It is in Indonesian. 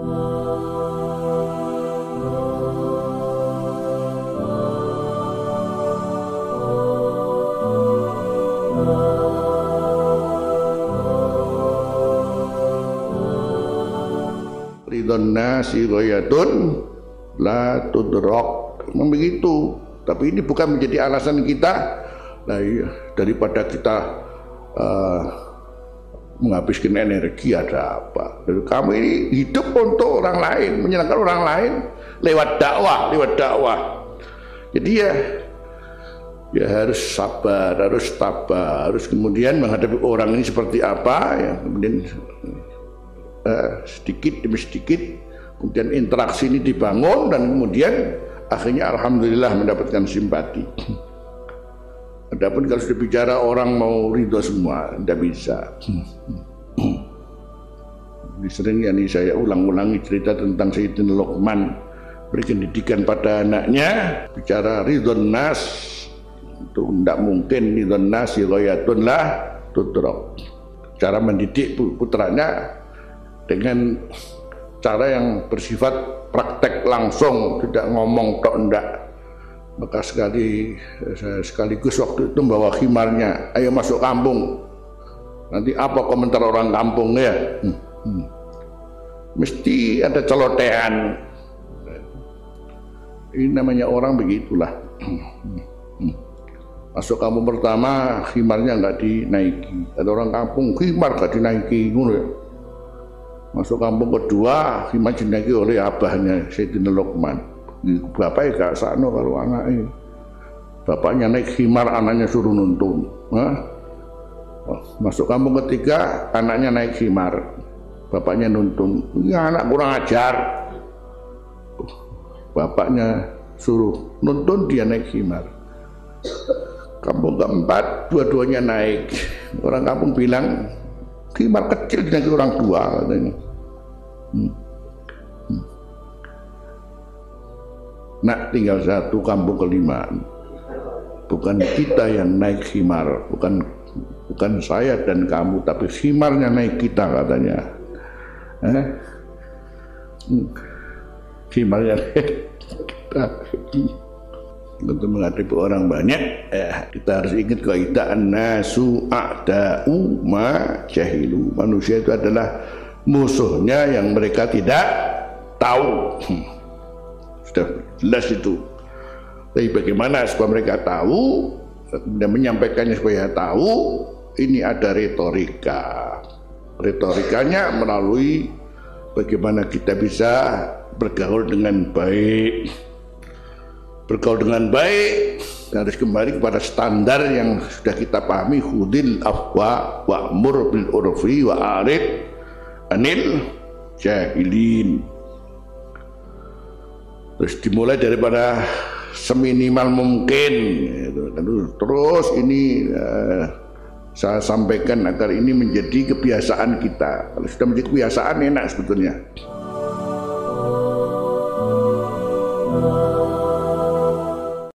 ridon nasi ghayatun la tudrok. Memang begitu. Tapi ini bukan menjadi alasan kita nah, iya, daripada kita uh, menghabiskan energi ada apa. Jadi kamu ini hidup untuk orang lain menyenangkan orang lain lewat dakwah lewat dakwah. Jadi ya ya harus sabar harus tabah harus kemudian menghadapi orang ini seperti apa ya. Kemudian uh, sedikit demi sedikit kemudian interaksi ini dibangun dan kemudian akhirnya alhamdulillah mendapatkan simpati. Adapun kalau sudah bicara orang mau ridho semua, tidak bisa. Ini sering ya nih saya ulang-ulangi cerita tentang Sayyidina Luqman. Berikan didikan pada anaknya bicara ridho nas. Itu tidak mungkin ridho nas ghayatun lah tudrok cara mendidik putranya dengan cara yang bersifat praktek langsung tidak ngomong tok ndak maka sekali sekaligus waktu itu membawa khimarnya. Ayo masuk kampung. Nanti apa komentar orang kampung ya? Hmm, hmm. mesti ada celotehan. Ini namanya orang begitulah. Hmm, masuk kampung pertama khimarnya nggak dinaiki. Ada orang kampung khimar nggak dinaiki ngono Masuk kampung kedua dimajinaki oleh abahnya Sayyidina Luqman. Bapak gak sakno kalau anaknya. Bapaknya naik khimar, anaknya suruh nuntun. Hah? Masuk kampung ketiga, anaknya naik khimar. Bapaknya nuntun. Ini anak kurang ajar. Bapaknya suruh nuntun, dia naik khimar. Kampung keempat, dua-duanya naik. Orang kampung bilang, Khimar kecil dengan orang tua katanya. Hmm. Nak tinggal satu kampung kelima. Bukan kita yang naik khimar, bukan bukan saya dan kamu, tapi khimarnya naik kita katanya. Eh? Khimarnya naik kita untuk menghadapi orang banyak eh, kita harus ingat kaidah nasu a'da'u ma jahilu manusia itu adalah musuhnya yang mereka tidak tahu hmm. Sudah jelas itu. Tapi bagaimana supaya mereka tahu dan menyampaikannya supaya tahu ini ada retorika. Retorikanya melalui bagaimana kita bisa bergaul dengan baik. Bergaul dengan baik harus kembali kepada standar yang sudah kita pahami. Hudil afwa wa'mur bil urfi wa arid anil jahilin terus dimulai daripada seminimal mungkin gitu. terus ini uh, saya sampaikan agar ini menjadi kebiasaan kita kalau sudah menjadi kebiasaan enak sebetulnya